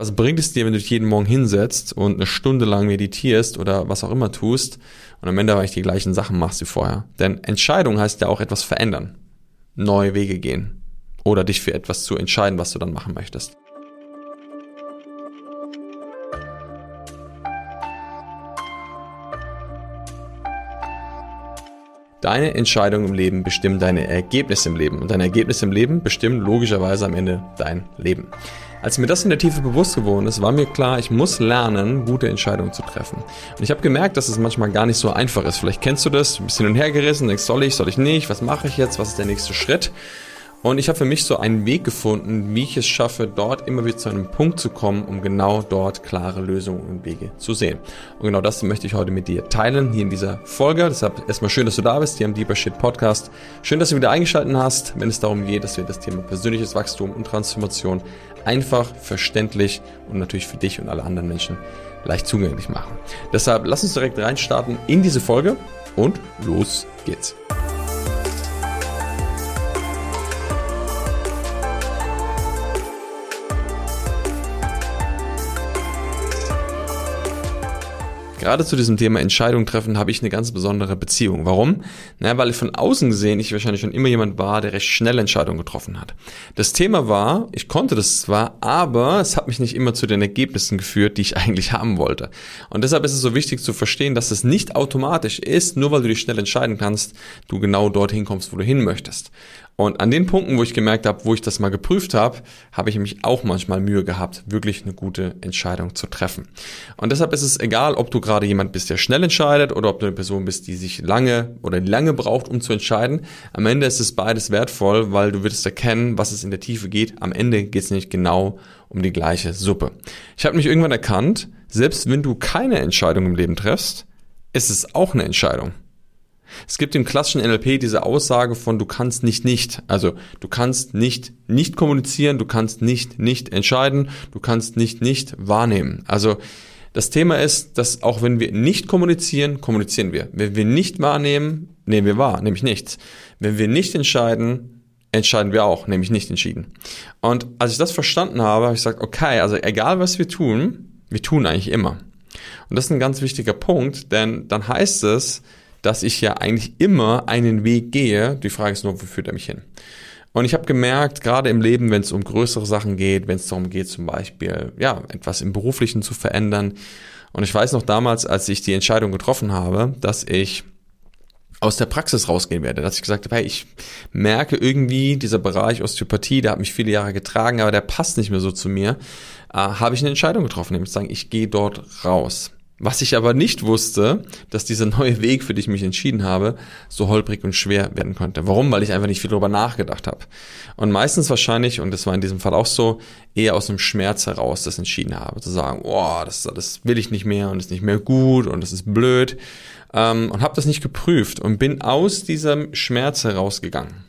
Was bringt es dir, wenn du dich jeden Morgen hinsetzt und eine Stunde lang meditierst oder was auch immer tust und am Ende eigentlich die gleichen Sachen machst wie vorher? Denn Entscheidung heißt ja auch etwas verändern, neue Wege gehen oder dich für etwas zu entscheiden, was du dann machen möchtest. Deine Entscheidungen im Leben bestimmen deine Ergebnisse im Leben und deine Ergebnisse im Leben bestimmen logischerweise am Ende dein Leben. Als mir das in der Tiefe bewusst geworden ist, war mir klar, ich muss lernen, gute Entscheidungen zu treffen. Und ich habe gemerkt, dass es manchmal gar nicht so einfach ist. Vielleicht kennst du das, ein bisschen hin und her gerissen, denkst, soll ich, soll ich nicht, was mache ich jetzt, was ist der nächste Schritt? Und ich habe für mich so einen Weg gefunden, wie ich es schaffe, dort immer wieder zu einem Punkt zu kommen, um genau dort klare Lösungen und Wege zu sehen. Und genau das möchte ich heute mit dir teilen, hier in dieser Folge. Deshalb erstmal schön, dass du da bist, hier im Deeper Shit Podcast. Schön, dass du wieder eingeschaltet hast, wenn es darum geht, dass wir das Thema persönliches Wachstum und Transformation einfach, verständlich und natürlich für dich und alle anderen Menschen leicht zugänglich machen. Deshalb lass uns direkt reinstarten in diese Folge und los geht's. Gerade zu diesem Thema Entscheidung treffen habe ich eine ganz besondere Beziehung. Warum? Na, weil ich von außen gesehen ich wahrscheinlich schon immer jemand war, der recht schnell Entscheidungen getroffen hat. Das Thema war, ich konnte das zwar, aber es hat mich nicht immer zu den Ergebnissen geführt, die ich eigentlich haben wollte. Und deshalb ist es so wichtig zu verstehen, dass es nicht automatisch ist, nur weil du dich schnell entscheiden kannst, du genau dorthin kommst, wo du hin möchtest. Und an den Punkten, wo ich gemerkt habe, wo ich das mal geprüft habe, habe ich mich auch manchmal Mühe gehabt, wirklich eine gute Entscheidung zu treffen. Und deshalb ist es egal, ob du gerade jemand bist, der schnell entscheidet oder ob du eine Person bist, die sich lange oder lange braucht, um zu entscheiden. Am Ende ist es beides wertvoll, weil du wirst erkennen, was es in der Tiefe geht. Am Ende geht es nicht genau um die gleiche Suppe. Ich habe mich irgendwann erkannt, selbst wenn du keine Entscheidung im Leben triffst, ist es auch eine Entscheidung. Es gibt im klassischen NLP diese Aussage von du kannst nicht nicht. Also du kannst nicht nicht kommunizieren, du kannst nicht nicht entscheiden, du kannst nicht nicht wahrnehmen. Also das Thema ist, dass auch wenn wir nicht kommunizieren, kommunizieren wir. Wenn wir nicht wahrnehmen, nehmen wir wahr, nämlich nichts. Wenn wir nicht entscheiden, entscheiden wir auch, nämlich nicht entschieden. Und als ich das verstanden habe, habe ich gesagt, okay, also egal was wir tun, wir tun eigentlich immer. Und das ist ein ganz wichtiger Punkt, denn dann heißt es, dass ich ja eigentlich immer einen Weg gehe. Die Frage ist nur, wo führt er mich hin? Und ich habe gemerkt, gerade im Leben, wenn es um größere Sachen geht, wenn es darum geht, zum Beispiel, ja, etwas im Beruflichen zu verändern. Und ich weiß noch damals, als ich die Entscheidung getroffen habe, dass ich aus der Praxis rausgehen werde, dass ich gesagt habe, hey, ich merke irgendwie, dieser Bereich Osteopathie, der hat mich viele Jahre getragen, aber der passt nicht mehr so zu mir, äh, habe ich eine Entscheidung getroffen, nämlich zu sagen, ich gehe dort raus. Was ich aber nicht wusste, dass dieser neue Weg, für den ich mich entschieden habe, so holprig und schwer werden könnte. Warum? Weil ich einfach nicht viel darüber nachgedacht habe. Und meistens wahrscheinlich, und das war in diesem Fall auch so, eher aus dem Schmerz heraus das entschieden habe. Zu sagen, oh, das, das will ich nicht mehr und ist nicht mehr gut und das ist blöd. Ähm, und habe das nicht geprüft und bin aus diesem Schmerz herausgegangen.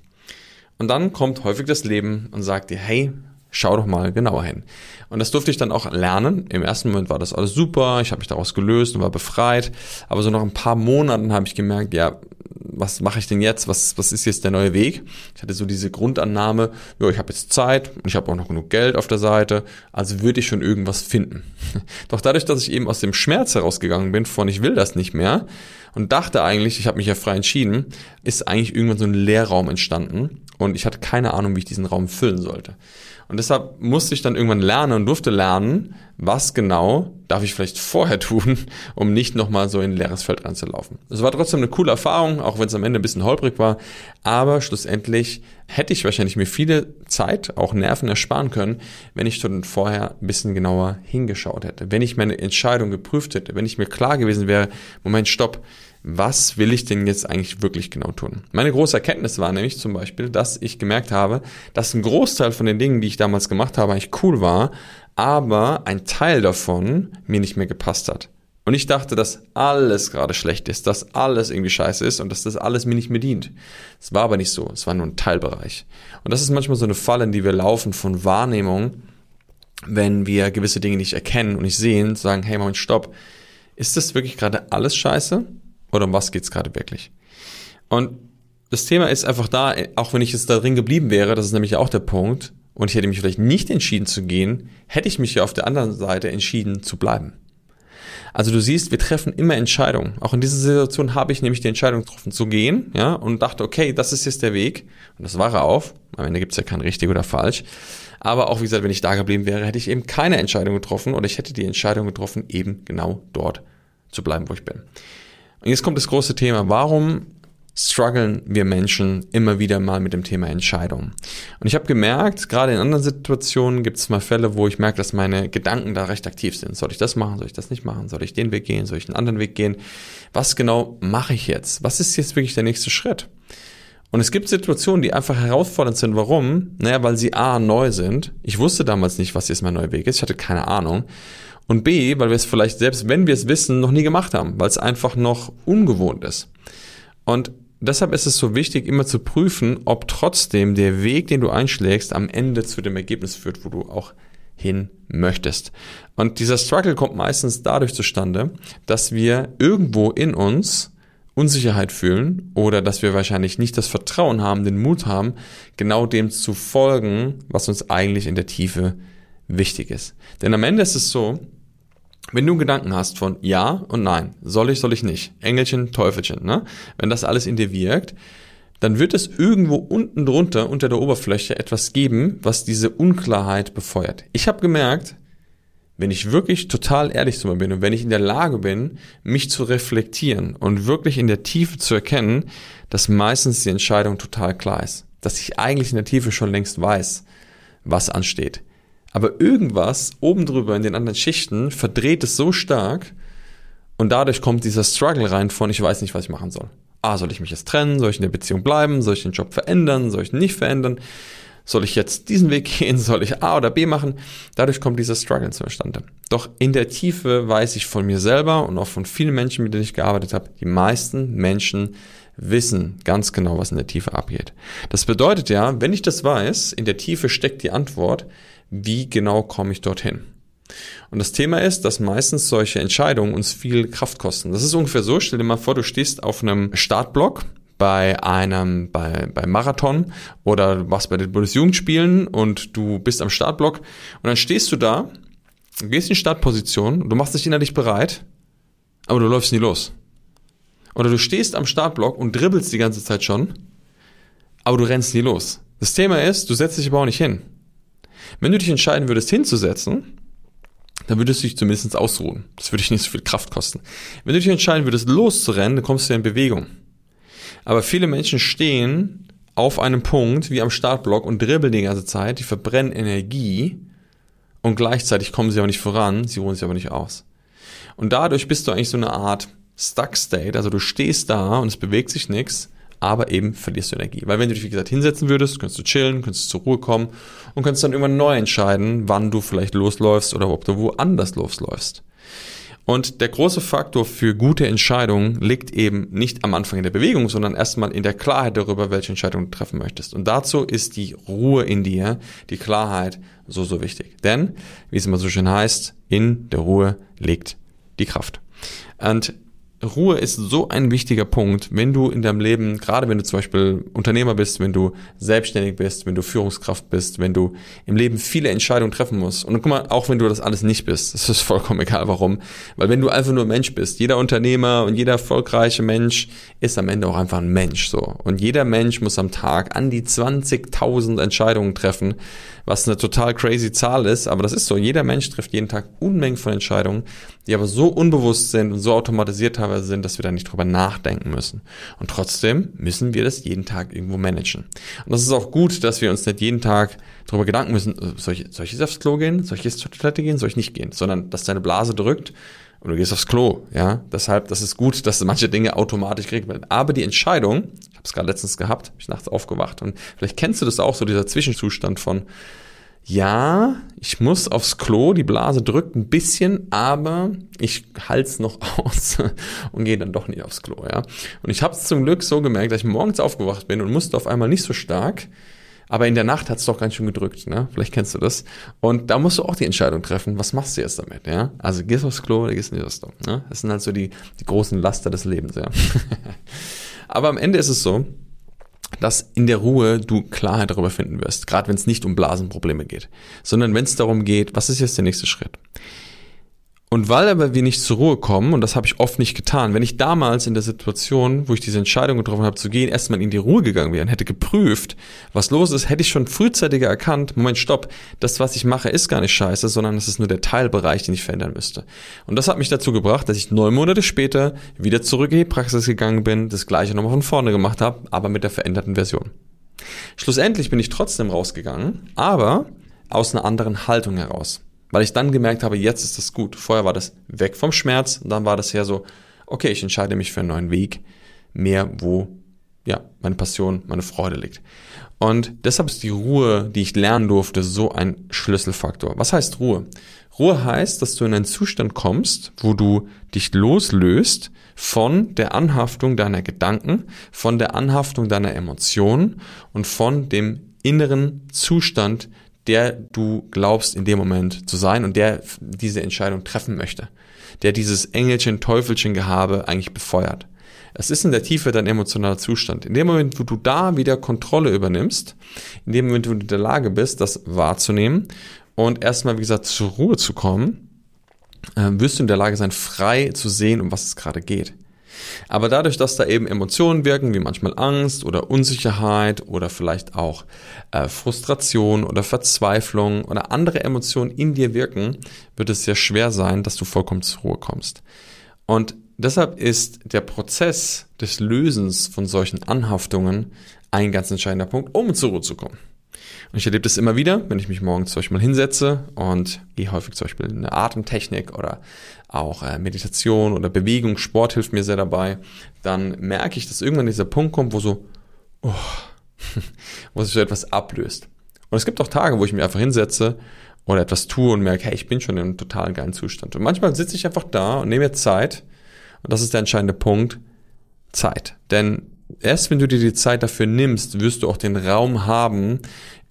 Und dann kommt häufig das Leben und sagt dir, hey, schau doch mal genauer hin. Und das durfte ich dann auch lernen. Im ersten Moment war das alles super, ich habe mich daraus gelöst und war befreit. Aber so nach ein paar Monaten habe ich gemerkt, ja, was mache ich denn jetzt? Was, was ist jetzt der neue Weg? Ich hatte so diese Grundannahme, ja, ich habe jetzt Zeit und ich habe auch noch genug Geld auf der Seite, also würde ich schon irgendwas finden. Doch dadurch, dass ich eben aus dem Schmerz herausgegangen bin, von ich will das nicht mehr und dachte eigentlich, ich habe mich ja frei entschieden, ist eigentlich irgendwann so ein Leerraum entstanden und ich hatte keine Ahnung, wie ich diesen Raum füllen sollte. Und deshalb musste ich dann irgendwann lernen und durfte lernen, was genau darf ich vielleicht vorher tun, um nicht nochmal so in ein leeres Feld reinzulaufen. Es war trotzdem eine coole Erfahrung, auch wenn es am Ende ein bisschen holprig war. Aber schlussendlich hätte ich wahrscheinlich mir viele Zeit, auch Nerven ersparen können, wenn ich schon vorher ein bisschen genauer hingeschaut hätte. Wenn ich meine Entscheidung geprüft hätte, wenn ich mir klar gewesen wäre, Moment, stopp, was will ich denn jetzt eigentlich wirklich genau tun? Meine große Erkenntnis war nämlich zum Beispiel, dass ich gemerkt habe, dass ein Großteil von den Dingen, die ich damals gemacht habe, eigentlich cool war, aber ein Teil davon mir nicht mehr gepasst hat. Und ich dachte, dass alles gerade schlecht ist, dass alles irgendwie scheiße ist und dass das alles mir nicht mehr dient. Es war aber nicht so, es war nur ein Teilbereich. Und das ist manchmal so eine Falle, in die wir laufen von Wahrnehmung, wenn wir gewisse Dinge nicht erkennen und nicht sehen, sagen, hey Moment, stopp, ist das wirklich gerade alles scheiße? Oder um was geht's gerade wirklich? Und das Thema ist einfach da, auch wenn ich jetzt da drin geblieben wäre, das ist nämlich auch der Punkt, und ich hätte mich vielleicht nicht entschieden zu gehen, hätte ich mich ja auf der anderen Seite entschieden zu bleiben. Also du siehst, wir treffen immer Entscheidungen. Auch in dieser Situation habe ich nämlich die Entscheidung getroffen zu gehen, ja, und dachte, okay, das ist jetzt der Weg. Und das war er auf. Am Ende gibt es ja kein richtig oder falsch. Aber auch wie gesagt, wenn ich da geblieben wäre, hätte ich eben keine Entscheidung getroffen oder ich hätte die Entscheidung getroffen, eben genau dort zu bleiben, wo ich bin. Und jetzt kommt das große Thema. Warum strugglen wir Menschen immer wieder mal mit dem Thema Entscheidung. Und ich habe gemerkt, gerade in anderen Situationen gibt es mal Fälle, wo ich merke, dass meine Gedanken da recht aktiv sind. Soll ich das machen? Soll ich das nicht machen? Soll ich den Weg gehen? Soll ich einen anderen Weg gehen? Was genau mache ich jetzt? Was ist jetzt wirklich der nächste Schritt? Und es gibt Situationen, die einfach herausfordernd sind. Warum? Naja, weil sie A, neu sind. Ich wusste damals nicht, was jetzt mein neuer Weg ist. Ich hatte keine Ahnung. Und B, weil wir es vielleicht selbst, wenn wir es wissen, noch nie gemacht haben, weil es einfach noch ungewohnt ist. Und deshalb ist es so wichtig, immer zu prüfen, ob trotzdem der Weg, den du einschlägst, am Ende zu dem Ergebnis führt, wo du auch hin möchtest. Und dieser Struggle kommt meistens dadurch zustande, dass wir irgendwo in uns Unsicherheit fühlen oder dass wir wahrscheinlich nicht das Vertrauen haben, den Mut haben, genau dem zu folgen, was uns eigentlich in der Tiefe wichtig ist. Denn am Ende ist es so, wenn du einen Gedanken hast von ja und nein, soll ich, soll ich nicht, Engelchen, Teufelchen, ne? wenn das alles in dir wirkt, dann wird es irgendwo unten drunter, unter der Oberfläche etwas geben, was diese Unklarheit befeuert. Ich habe gemerkt, wenn ich wirklich total ehrlich zu mir bin und wenn ich in der Lage bin, mich zu reflektieren und wirklich in der Tiefe zu erkennen, dass meistens die Entscheidung total klar ist. Dass ich eigentlich in der Tiefe schon längst weiß, was ansteht. Aber irgendwas oben drüber in den anderen Schichten verdreht es so stark und dadurch kommt dieser Struggle rein von, ich weiß nicht, was ich machen soll. Ah, soll ich mich jetzt trennen? Soll ich in der Beziehung bleiben? Soll ich den Job verändern? Soll ich ihn nicht verändern? Soll ich jetzt diesen Weg gehen? Soll ich A oder B machen? Dadurch kommt dieser Struggle zustande. Doch in der Tiefe weiß ich von mir selber und auch von vielen Menschen, mit denen ich gearbeitet habe, die meisten Menschen wissen ganz genau, was in der Tiefe abgeht. Das bedeutet ja, wenn ich das weiß, in der Tiefe steckt die Antwort, wie genau komme ich dorthin? Und das Thema ist, dass meistens solche Entscheidungen uns viel Kraft kosten. Das ist ungefähr so, stell dir mal vor, du stehst auf einem Startblock bei einem, bei, beim Marathon oder was bei den Bundesjugendspielen und du bist am Startblock und dann stehst du da, gehst in Startposition, du machst dich innerlich bereit, aber du läufst nie los. Oder du stehst am Startblock und dribbelst die ganze Zeit schon, aber du rennst nie los. Das Thema ist, du setzt dich aber auch nicht hin. Wenn du dich entscheiden würdest, hinzusetzen, dann würdest du dich zumindest ausruhen. Das würde dich nicht so viel Kraft kosten. Wenn du dich entscheiden würdest, loszurennen, dann kommst du ja in Bewegung. Aber viele Menschen stehen auf einem Punkt wie am Startblock und dribbeln die ganze Zeit, die verbrennen Energie und gleichzeitig kommen sie aber nicht voran, sie ruhen sich aber nicht aus. Und dadurch bist du eigentlich so eine Art Stuck State, also du stehst da und es bewegt sich nichts aber eben verlierst du Energie. Weil wenn du dich, wie gesagt, hinsetzen würdest, könntest du chillen, könntest zur Ruhe kommen und könntest dann irgendwann neu entscheiden, wann du vielleicht losläufst oder ob du woanders losläufst. Und der große Faktor für gute Entscheidungen liegt eben nicht am Anfang in der Bewegung, sondern erstmal in der Klarheit darüber, welche Entscheidung du treffen möchtest. Und dazu ist die Ruhe in dir, die Klarheit so, so wichtig. Denn, wie es immer so schön heißt, in der Ruhe liegt die Kraft. Und Ruhe ist so ein wichtiger Punkt, wenn du in deinem Leben, gerade wenn du zum Beispiel Unternehmer bist, wenn du selbstständig bist, wenn du Führungskraft bist, wenn du im Leben viele Entscheidungen treffen musst. Und guck mal, auch wenn du das alles nicht bist, das ist vollkommen egal warum. Weil wenn du einfach nur Mensch bist, jeder Unternehmer und jeder erfolgreiche Mensch ist am Ende auch einfach ein Mensch so. Und jeder Mensch muss am Tag an die 20.000 Entscheidungen treffen, was eine total crazy Zahl ist, aber das ist so. Jeder Mensch trifft jeden Tag Unmengen von Entscheidungen, die aber so unbewusst sind und so automatisiert teilweise sind, dass wir da nicht drüber nachdenken müssen. Und trotzdem müssen wir das jeden Tag irgendwo managen. Und das ist auch gut, dass wir uns nicht jeden Tag darüber Gedanken müssen, äh, soll ich, soll ich jetzt aufs Klo gehen, soll ich jetzt zur Toilette gehen, soll ich nicht gehen, sondern dass deine Blase drückt und du gehst aufs Klo, ja. Deshalb, das ist gut, dass manche Dinge automatisch geregelt werden. Aber die Entscheidung, ich habe es gerade letztens gehabt, hab ich nachts aufgewacht und vielleicht kennst du das auch, so dieser Zwischenzustand von, ja, ich muss aufs Klo, die Blase drückt ein bisschen, aber ich halt's noch aus und gehe dann doch nicht aufs Klo, ja. Und ich habe es zum Glück so gemerkt, dass ich morgens aufgewacht bin und musste auf einmal nicht so stark aber in der Nacht hat es doch ganz schön gedrückt, ne? Vielleicht kennst du das. Und da musst du auch die Entscheidung treffen, was machst du jetzt damit, ja? Also gehst aufs Klo oder gehst nicht aufs Klo, ne? Das sind halt so die, die großen Laster des Lebens, ja. aber am Ende ist es so, dass in der Ruhe du Klarheit darüber finden wirst, gerade wenn es nicht um Blasenprobleme geht, sondern wenn es darum geht, was ist jetzt der nächste Schritt? Und weil aber wir nicht zur Ruhe kommen, und das habe ich oft nicht getan, wenn ich damals in der Situation, wo ich diese Entscheidung getroffen habe zu gehen, erstmal in die Ruhe gegangen wäre und hätte geprüft, was los ist, hätte ich schon frühzeitiger erkannt, Moment, stopp, das, was ich mache, ist gar nicht scheiße, sondern es ist nur der Teilbereich, den ich verändern müsste. Und das hat mich dazu gebracht, dass ich neun Monate später wieder zurück in die Praxis gegangen bin, das gleiche nochmal von vorne gemacht habe, aber mit der veränderten Version. Schlussendlich bin ich trotzdem rausgegangen, aber aus einer anderen Haltung heraus. Weil ich dann gemerkt habe, jetzt ist das gut. Vorher war das weg vom Schmerz und dann war das ja so, okay, ich entscheide mich für einen neuen Weg, mehr wo ja, meine Passion, meine Freude liegt. Und deshalb ist die Ruhe, die ich lernen durfte, so ein Schlüsselfaktor. Was heißt Ruhe? Ruhe heißt, dass du in einen Zustand kommst, wo du dich loslöst von der Anhaftung deiner Gedanken, von der Anhaftung deiner Emotionen und von dem inneren Zustand, der du glaubst in dem Moment zu sein und der diese Entscheidung treffen möchte, der dieses Engelchen, Teufelchen Gehabe eigentlich befeuert. Es ist in der Tiefe dein emotionaler Zustand. In dem Moment, wo du da wieder Kontrolle übernimmst, in dem Moment, wo du in der Lage bist, das wahrzunehmen und erstmal, wie gesagt, zur Ruhe zu kommen, äh, wirst du in der Lage sein, frei zu sehen, um was es gerade geht. Aber dadurch, dass da eben Emotionen wirken, wie manchmal Angst oder Unsicherheit oder vielleicht auch äh, Frustration oder Verzweiflung oder andere Emotionen in dir wirken, wird es sehr schwer sein, dass du vollkommen zur Ruhe kommst. Und deshalb ist der Prozess des Lösens von solchen Anhaftungen ein ganz entscheidender Punkt, um zur Ruhe zu kommen. Und ich erlebe das immer wieder, wenn ich mich morgens zum Beispiel mal hinsetze und gehe häufig zum Beispiel eine Atemtechnik oder auch äh, Meditation oder Bewegung, Sport hilft mir sehr dabei, dann merke ich, dass irgendwann dieser Punkt kommt, wo so, oh, wo sich so etwas ablöst. Und es gibt auch Tage, wo ich mich einfach hinsetze oder etwas tue und merke, hey, ich bin schon in einem total geilen Zustand. Und manchmal sitze ich einfach da und nehme mir Zeit. Und das ist der entscheidende Punkt. Zeit. Denn erst wenn du dir die Zeit dafür nimmst, wirst du auch den Raum haben,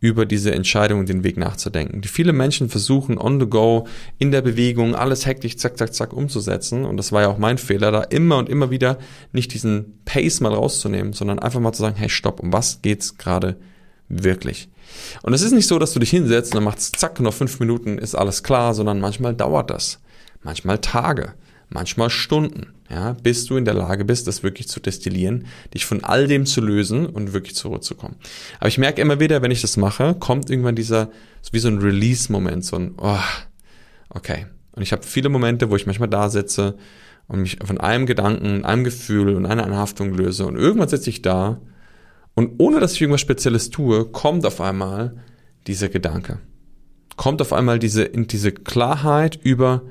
über diese Entscheidung und den Weg nachzudenken. Die viele Menschen versuchen on the go, in der Bewegung, alles hektisch, zack, zack, zack umzusetzen. Und das war ja auch mein Fehler, da immer und immer wieder nicht diesen Pace mal rauszunehmen, sondern einfach mal zu sagen, hey, stopp, um was geht's gerade wirklich? Und es ist nicht so, dass du dich hinsetzt und dann machst zack, noch fünf Minuten ist alles klar, sondern manchmal dauert das. Manchmal Tage manchmal Stunden, ja, bis du in der Lage bist, das wirklich zu destillieren, dich von all dem zu lösen und wirklich zur Ruhe zu kommen. Aber ich merke immer wieder, wenn ich das mache, kommt irgendwann dieser, wie so ein Release-Moment, so ein, oh, okay. Und ich habe viele Momente, wo ich manchmal da sitze und mich von einem Gedanken, einem Gefühl und einer Anhaftung löse und irgendwann sitze ich da und ohne dass ich irgendwas Spezielles tue, kommt auf einmal dieser Gedanke. Kommt auf einmal diese, diese Klarheit über,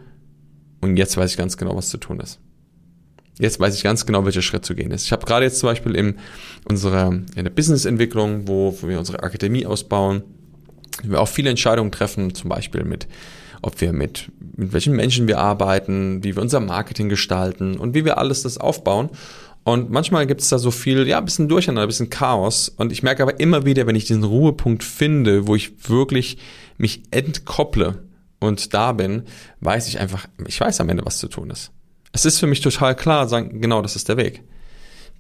und jetzt weiß ich ganz genau, was zu tun ist. Jetzt weiß ich ganz genau, welcher Schritt zu gehen ist. Ich habe gerade jetzt zum Beispiel in unserer in der Businessentwicklung, wo wir unsere Akademie ausbauen, wir auch viele Entscheidungen treffen, zum Beispiel mit, ob wir mit, mit welchen Menschen wir arbeiten, wie wir unser Marketing gestalten und wie wir alles das aufbauen. Und manchmal gibt es da so viel, ja, ein bisschen Durcheinander, ein bisschen Chaos. Und ich merke aber immer wieder, wenn ich diesen Ruhepunkt finde, wo ich wirklich mich entkopple und da bin, weiß ich einfach, ich weiß am Ende, was zu tun ist. Es ist für mich total klar, sagen, genau, das ist der Weg.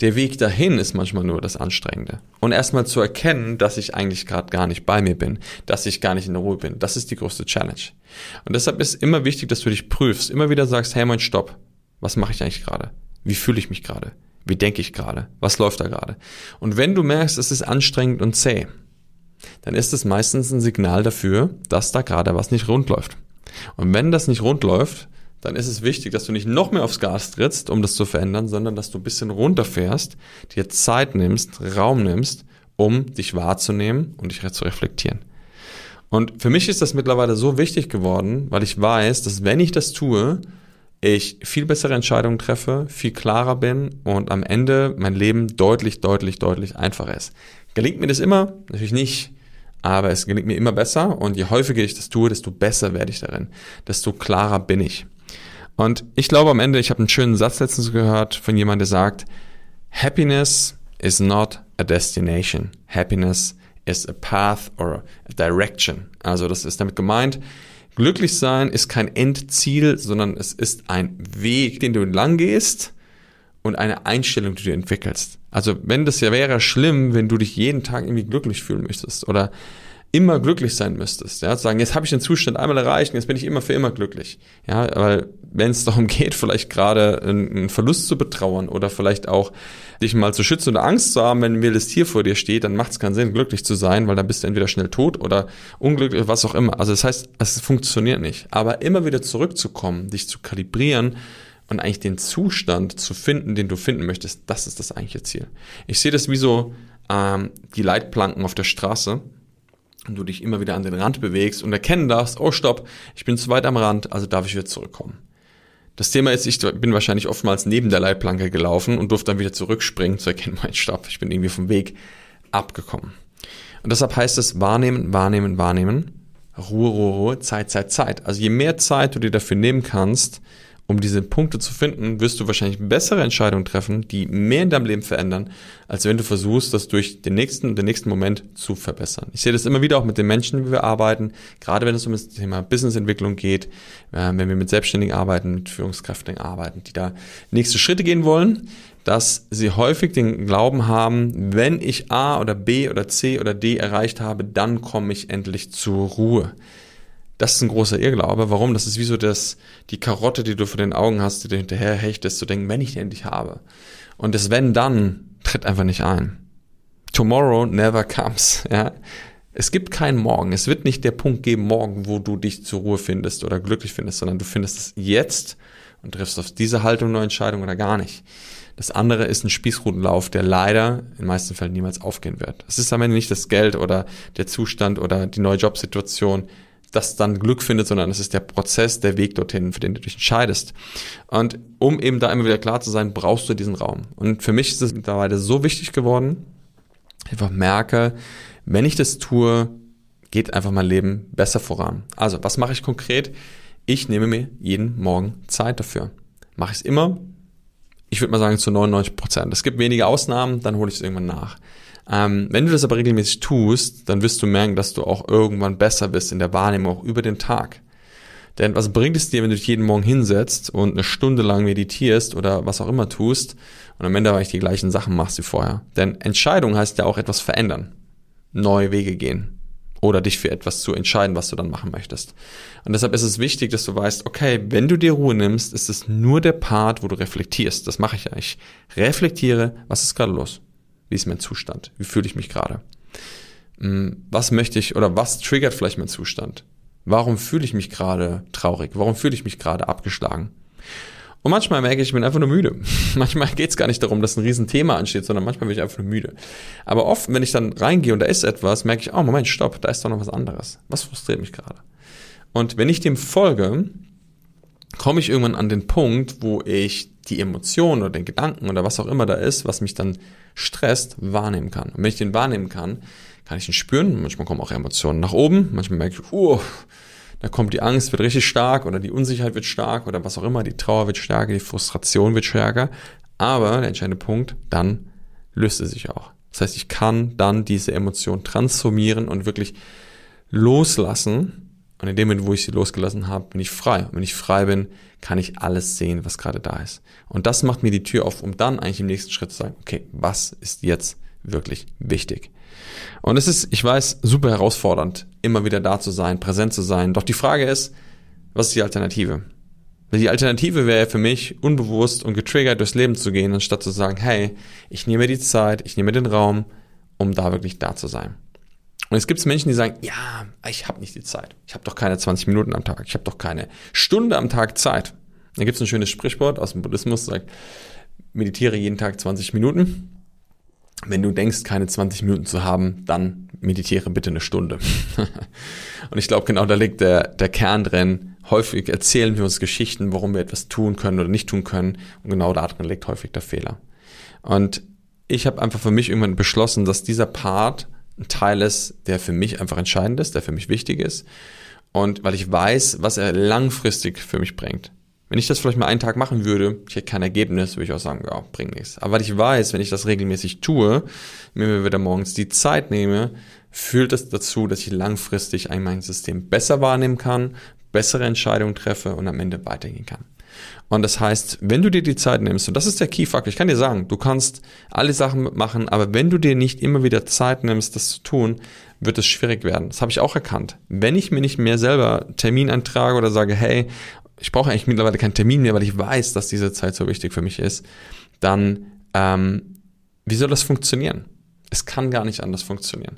Der Weg dahin ist manchmal nur das Anstrengende. Und erstmal zu erkennen, dass ich eigentlich gerade gar nicht bei mir bin, dass ich gar nicht in der Ruhe bin, das ist die größte Challenge. Und deshalb ist immer wichtig, dass du dich prüfst, immer wieder sagst, hey mein Stopp, was mache ich eigentlich gerade? Wie fühle ich mich gerade? Wie denke ich gerade? Was läuft da gerade? Und wenn du merkst, es ist anstrengend und zäh, dann ist es meistens ein Signal dafür, dass da gerade was nicht rund läuft. Und wenn das nicht rund läuft, dann ist es wichtig, dass du nicht noch mehr aufs Gas trittst, um das zu verändern, sondern dass du ein bisschen runterfährst, dir Zeit nimmst, Raum nimmst, um dich wahrzunehmen und dich zu reflektieren. Und für mich ist das mittlerweile so wichtig geworden, weil ich weiß, dass wenn ich das tue, ich viel bessere Entscheidungen treffe, viel klarer bin und am Ende mein Leben deutlich, deutlich, deutlich einfacher ist. Gelingt mir das immer? Natürlich nicht. Aber es gelingt mir immer besser und je häufiger ich das tue, desto besser werde ich darin, desto klarer bin ich. Und ich glaube am Ende, ich habe einen schönen Satz letztens gehört von jemandem, der sagt, Happiness is not a destination. Happiness is a path or a direction. Also das ist damit gemeint, glücklich sein ist kein Endziel, sondern es ist ein Weg, den du lang gehst und eine Einstellung, die du entwickelst. Also wenn das ja wäre schlimm, wenn du dich jeden Tag irgendwie glücklich fühlen möchtest oder immer glücklich sein müsstest. Ja, zu sagen, jetzt habe ich den Zustand einmal erreicht und jetzt bin ich immer für immer glücklich. Ja, weil wenn es darum geht, vielleicht gerade einen Verlust zu betrauern oder vielleicht auch dich mal zu schützen oder Angst zu haben, wenn ein wildes Tier vor dir steht, dann macht es keinen Sinn, glücklich zu sein, weil dann bist du entweder schnell tot oder unglücklich, was auch immer. Also das heißt, es funktioniert nicht. Aber immer wieder zurückzukommen, dich zu kalibrieren und eigentlich den Zustand zu finden, den du finden möchtest, das ist das eigentliche Ziel. Ich sehe das wie so ähm, die Leitplanken auf der Straße und du dich immer wieder an den Rand bewegst und erkennen darfst, oh stopp, ich bin zu weit am Rand, also darf ich wieder zurückkommen. Das Thema ist, ich bin wahrscheinlich oftmals neben der Leitplanke gelaufen und durfte dann wieder zurückspringen, zu erkennen, mein Stopp, ich bin irgendwie vom Weg abgekommen. Und deshalb heißt es wahrnehmen, wahrnehmen, wahrnehmen, Ruhe, Ruhe, Ruhe, Zeit, Zeit, Zeit. Also je mehr Zeit du dir dafür nehmen kannst, um diese Punkte zu finden, wirst du wahrscheinlich bessere Entscheidungen treffen, die mehr in deinem Leben verändern, als wenn du versuchst, das durch den nächsten, den nächsten Moment zu verbessern. Ich sehe das immer wieder auch mit den Menschen, wie wir arbeiten, gerade wenn es um das Thema Businessentwicklung geht, äh, wenn wir mit Selbstständigen arbeiten, mit Führungskräften arbeiten, die da nächste Schritte gehen wollen, dass sie häufig den Glauben haben, wenn ich A oder B oder C oder D erreicht habe, dann komme ich endlich zur Ruhe. Das ist ein großer Irrglaube. Warum? Das ist wie so das, die Karotte, die du vor den Augen hast, die du hinterher hechtest, zu denken, wenn ich die endlich habe. Und das wenn dann tritt einfach nicht ein. Tomorrow never comes, ja. Es gibt keinen Morgen. Es wird nicht der Punkt geben morgen, wo du dich zur Ruhe findest oder glücklich findest, sondern du findest es jetzt und triffst auf diese Haltung eine Entscheidung oder gar nicht. Das andere ist ein Spießrutenlauf, der leider in meisten Fällen niemals aufgehen wird. Es ist am Ende nicht das Geld oder der Zustand oder die neue Jobsituation, das dann Glück findet, sondern es ist der Prozess, der Weg dorthin, für den du dich entscheidest. Und um eben da immer wieder klar zu sein, brauchst du diesen Raum. Und für mich ist es mittlerweile so wichtig geworden, ich einfach merke, wenn ich das tue, geht einfach mein Leben besser voran. Also, was mache ich konkret? Ich nehme mir jeden Morgen Zeit dafür. Mache ich es immer? Ich würde mal sagen zu 99 Prozent. Es gibt wenige Ausnahmen, dann hole ich es irgendwann nach. Ähm, wenn du das aber regelmäßig tust, dann wirst du merken, dass du auch irgendwann besser bist in der Wahrnehmung, auch über den Tag. Denn was bringt es dir, wenn du dich jeden Morgen hinsetzt und eine Stunde lang meditierst oder was auch immer tust und am Ende eigentlich die gleichen Sachen machst wie vorher? Denn Entscheidung heißt ja auch etwas verändern, neue Wege gehen oder dich für etwas zu entscheiden, was du dann machen möchtest. Und deshalb ist es wichtig, dass du weißt, okay, wenn du dir Ruhe nimmst, ist es nur der Part, wo du reflektierst. Das mache ich ja. Ich reflektiere, was ist gerade los? Wie ist mein Zustand? Wie fühle ich mich gerade? Hm, was möchte ich oder was triggert vielleicht mein Zustand? Warum fühle ich mich gerade traurig? Warum fühle ich mich gerade abgeschlagen? Und manchmal merke ich, ich bin einfach nur müde. manchmal geht es gar nicht darum, dass ein Riesenthema ansteht, sondern manchmal bin ich einfach nur müde. Aber oft, wenn ich dann reingehe und da ist etwas, merke ich, oh Moment, stopp, da ist doch noch was anderes. Was frustriert mich gerade? Und wenn ich dem folge, komme ich irgendwann an den Punkt, wo ich die Emotionen oder den Gedanken oder was auch immer da ist, was mich dann stresst, wahrnehmen kann. Und wenn ich den wahrnehmen kann, kann ich ihn spüren. Manchmal kommen auch Emotionen nach oben. Manchmal merke ich, uh, da kommt die Angst, wird richtig stark oder die Unsicherheit wird stark oder was auch immer. Die Trauer wird stärker, die Frustration wird stärker. Aber der entscheidende Punkt, dann löst es sich auch. Das heißt, ich kann dann diese Emotion transformieren und wirklich loslassen und in dem Moment, wo ich sie losgelassen habe, bin ich frei. Und wenn ich frei bin, kann ich alles sehen, was gerade da ist. Und das macht mir die Tür auf, um dann eigentlich im nächsten Schritt zu sagen, okay, was ist jetzt wirklich wichtig? Und es ist, ich weiß, super herausfordernd, immer wieder da zu sein, präsent zu sein. Doch die Frage ist, was ist die Alternative? Die Alternative wäre für mich, unbewusst und getriggert durchs Leben zu gehen, anstatt zu sagen, hey, ich nehme die Zeit, ich nehme den Raum, um da wirklich da zu sein. Und es gibt Menschen, die sagen, ja, ich habe nicht die Zeit. Ich habe doch keine 20 Minuten am Tag. Ich habe doch keine Stunde am Tag Zeit. Da gibt es ein schönes Sprichwort aus dem Buddhismus, sagt, meditiere jeden Tag 20 Minuten. Wenn du denkst, keine 20 Minuten zu haben, dann meditiere bitte eine Stunde. und ich glaube, genau da liegt der, der Kern drin. Häufig erzählen wir uns Geschichten, warum wir etwas tun können oder nicht tun können. Und genau da drin liegt häufig der Fehler. Und ich habe einfach für mich irgendwann beschlossen, dass dieser Part ein Teil ist, der für mich einfach entscheidend ist, der für mich wichtig ist. Und weil ich weiß, was er langfristig für mich bringt. Wenn ich das vielleicht mal einen Tag machen würde, ich hätte kein Ergebnis, würde ich auch sagen, ja, bringt nichts. Aber weil ich weiß, wenn ich das regelmäßig tue, mir wieder morgens die Zeit nehme, führt das dazu, dass ich langfristig ein mein System besser wahrnehmen kann, bessere Entscheidungen treffe und am Ende weitergehen kann. Und das heißt, wenn du dir die Zeit nimmst, und das ist der Key-Faktor, ich kann dir sagen, du kannst alle Sachen machen, aber wenn du dir nicht immer wieder Zeit nimmst, das zu tun, wird es schwierig werden. Das habe ich auch erkannt. Wenn ich mir nicht mehr selber Termin eintrage oder sage, hey, ich brauche eigentlich mittlerweile keinen Termin mehr, weil ich weiß, dass diese Zeit so wichtig für mich ist, dann ähm, wie soll das funktionieren? Es kann gar nicht anders funktionieren.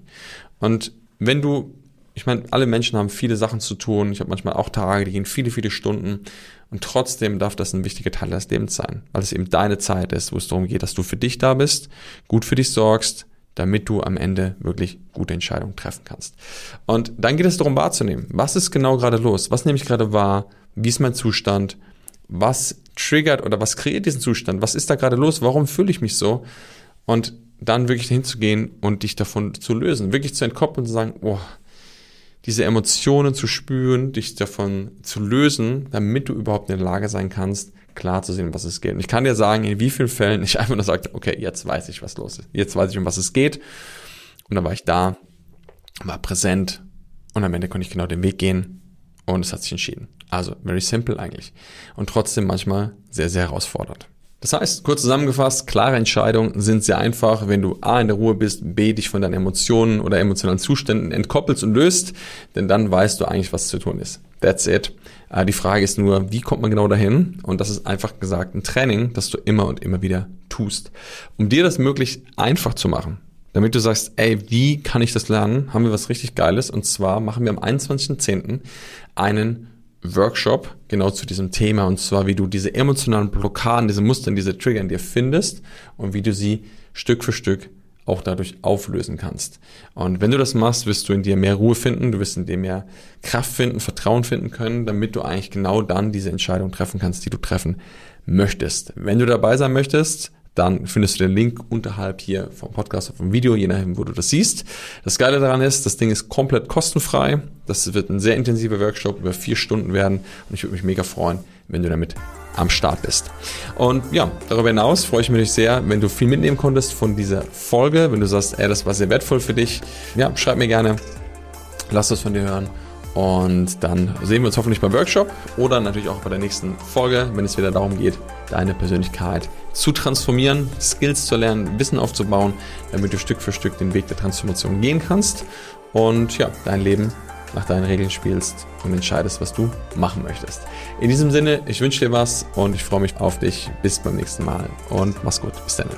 Und wenn du, ich meine, alle Menschen haben viele Sachen zu tun. Ich habe manchmal auch Tage, die gehen viele, viele Stunden. Und trotzdem darf das ein wichtiger Teil des Lebens sein, weil es eben deine Zeit ist, wo es darum geht, dass du für dich da bist, gut für dich sorgst, damit du am Ende wirklich gute Entscheidungen treffen kannst. Und dann geht es darum wahrzunehmen, was ist genau gerade los, was nehme ich gerade wahr, wie ist mein Zustand, was triggert oder was kreiert diesen Zustand, was ist da gerade los, warum fühle ich mich so? Und dann wirklich hinzugehen und dich davon zu lösen, wirklich zu entkoppeln und zu sagen, oh, diese Emotionen zu spüren, dich davon zu lösen, damit du überhaupt in der Lage sein kannst, klar zu sehen, was es geht. Und ich kann dir sagen, in wie vielen Fällen ich einfach nur sagte, okay, jetzt weiß ich, was los ist. Jetzt weiß ich, um was es geht. Und dann war ich da, war präsent und am Ende konnte ich genau den Weg gehen und es hat sich entschieden. Also, very simple eigentlich. Und trotzdem manchmal sehr, sehr herausfordernd. Das heißt, kurz zusammengefasst, klare Entscheidungen sind sehr einfach, wenn du A in der Ruhe bist, B dich von deinen Emotionen oder emotionalen Zuständen entkoppelst und löst, denn dann weißt du eigentlich, was zu tun ist. That's it. Äh, die Frage ist nur, wie kommt man genau dahin? Und das ist einfach gesagt ein Training, das du immer und immer wieder tust. Um dir das möglichst einfach zu machen, damit du sagst, ey, wie kann ich das lernen, haben wir was richtig Geiles. Und zwar machen wir am 21.10. einen Workshop genau zu diesem Thema und zwar, wie du diese emotionalen Blockaden, diese Muster, diese Trigger in dir findest und wie du sie Stück für Stück auch dadurch auflösen kannst. Und wenn du das machst, wirst du in dir mehr Ruhe finden, du wirst in dir mehr Kraft finden, Vertrauen finden können, damit du eigentlich genau dann diese Entscheidung treffen kannst, die du treffen möchtest. Wenn du dabei sein möchtest, dann findest du den Link unterhalb hier vom Podcast oder vom Video, je nachdem, wo du das siehst. Das Geile daran ist, das Ding ist komplett kostenfrei. Das wird ein sehr intensiver Workshop über vier Stunden werden und ich würde mich mega freuen, wenn du damit am Start bist. Und ja, darüber hinaus freue ich mich sehr, wenn du viel mitnehmen konntest von dieser Folge. Wenn du sagst, ey, das war sehr wertvoll für dich, ja, schreib mir gerne. Lass das von dir hören. Und dann sehen wir uns hoffentlich beim Workshop oder natürlich auch bei der nächsten Folge, wenn es wieder darum geht, deine Persönlichkeit zu transformieren, Skills zu lernen, Wissen aufzubauen, damit du Stück für Stück den Weg der Transformation gehen kannst und ja, dein Leben nach deinen Regeln spielst und entscheidest, was du machen möchtest. In diesem Sinne, ich wünsche dir was und ich freue mich auf dich. Bis beim nächsten Mal und mach's gut. Bis dann.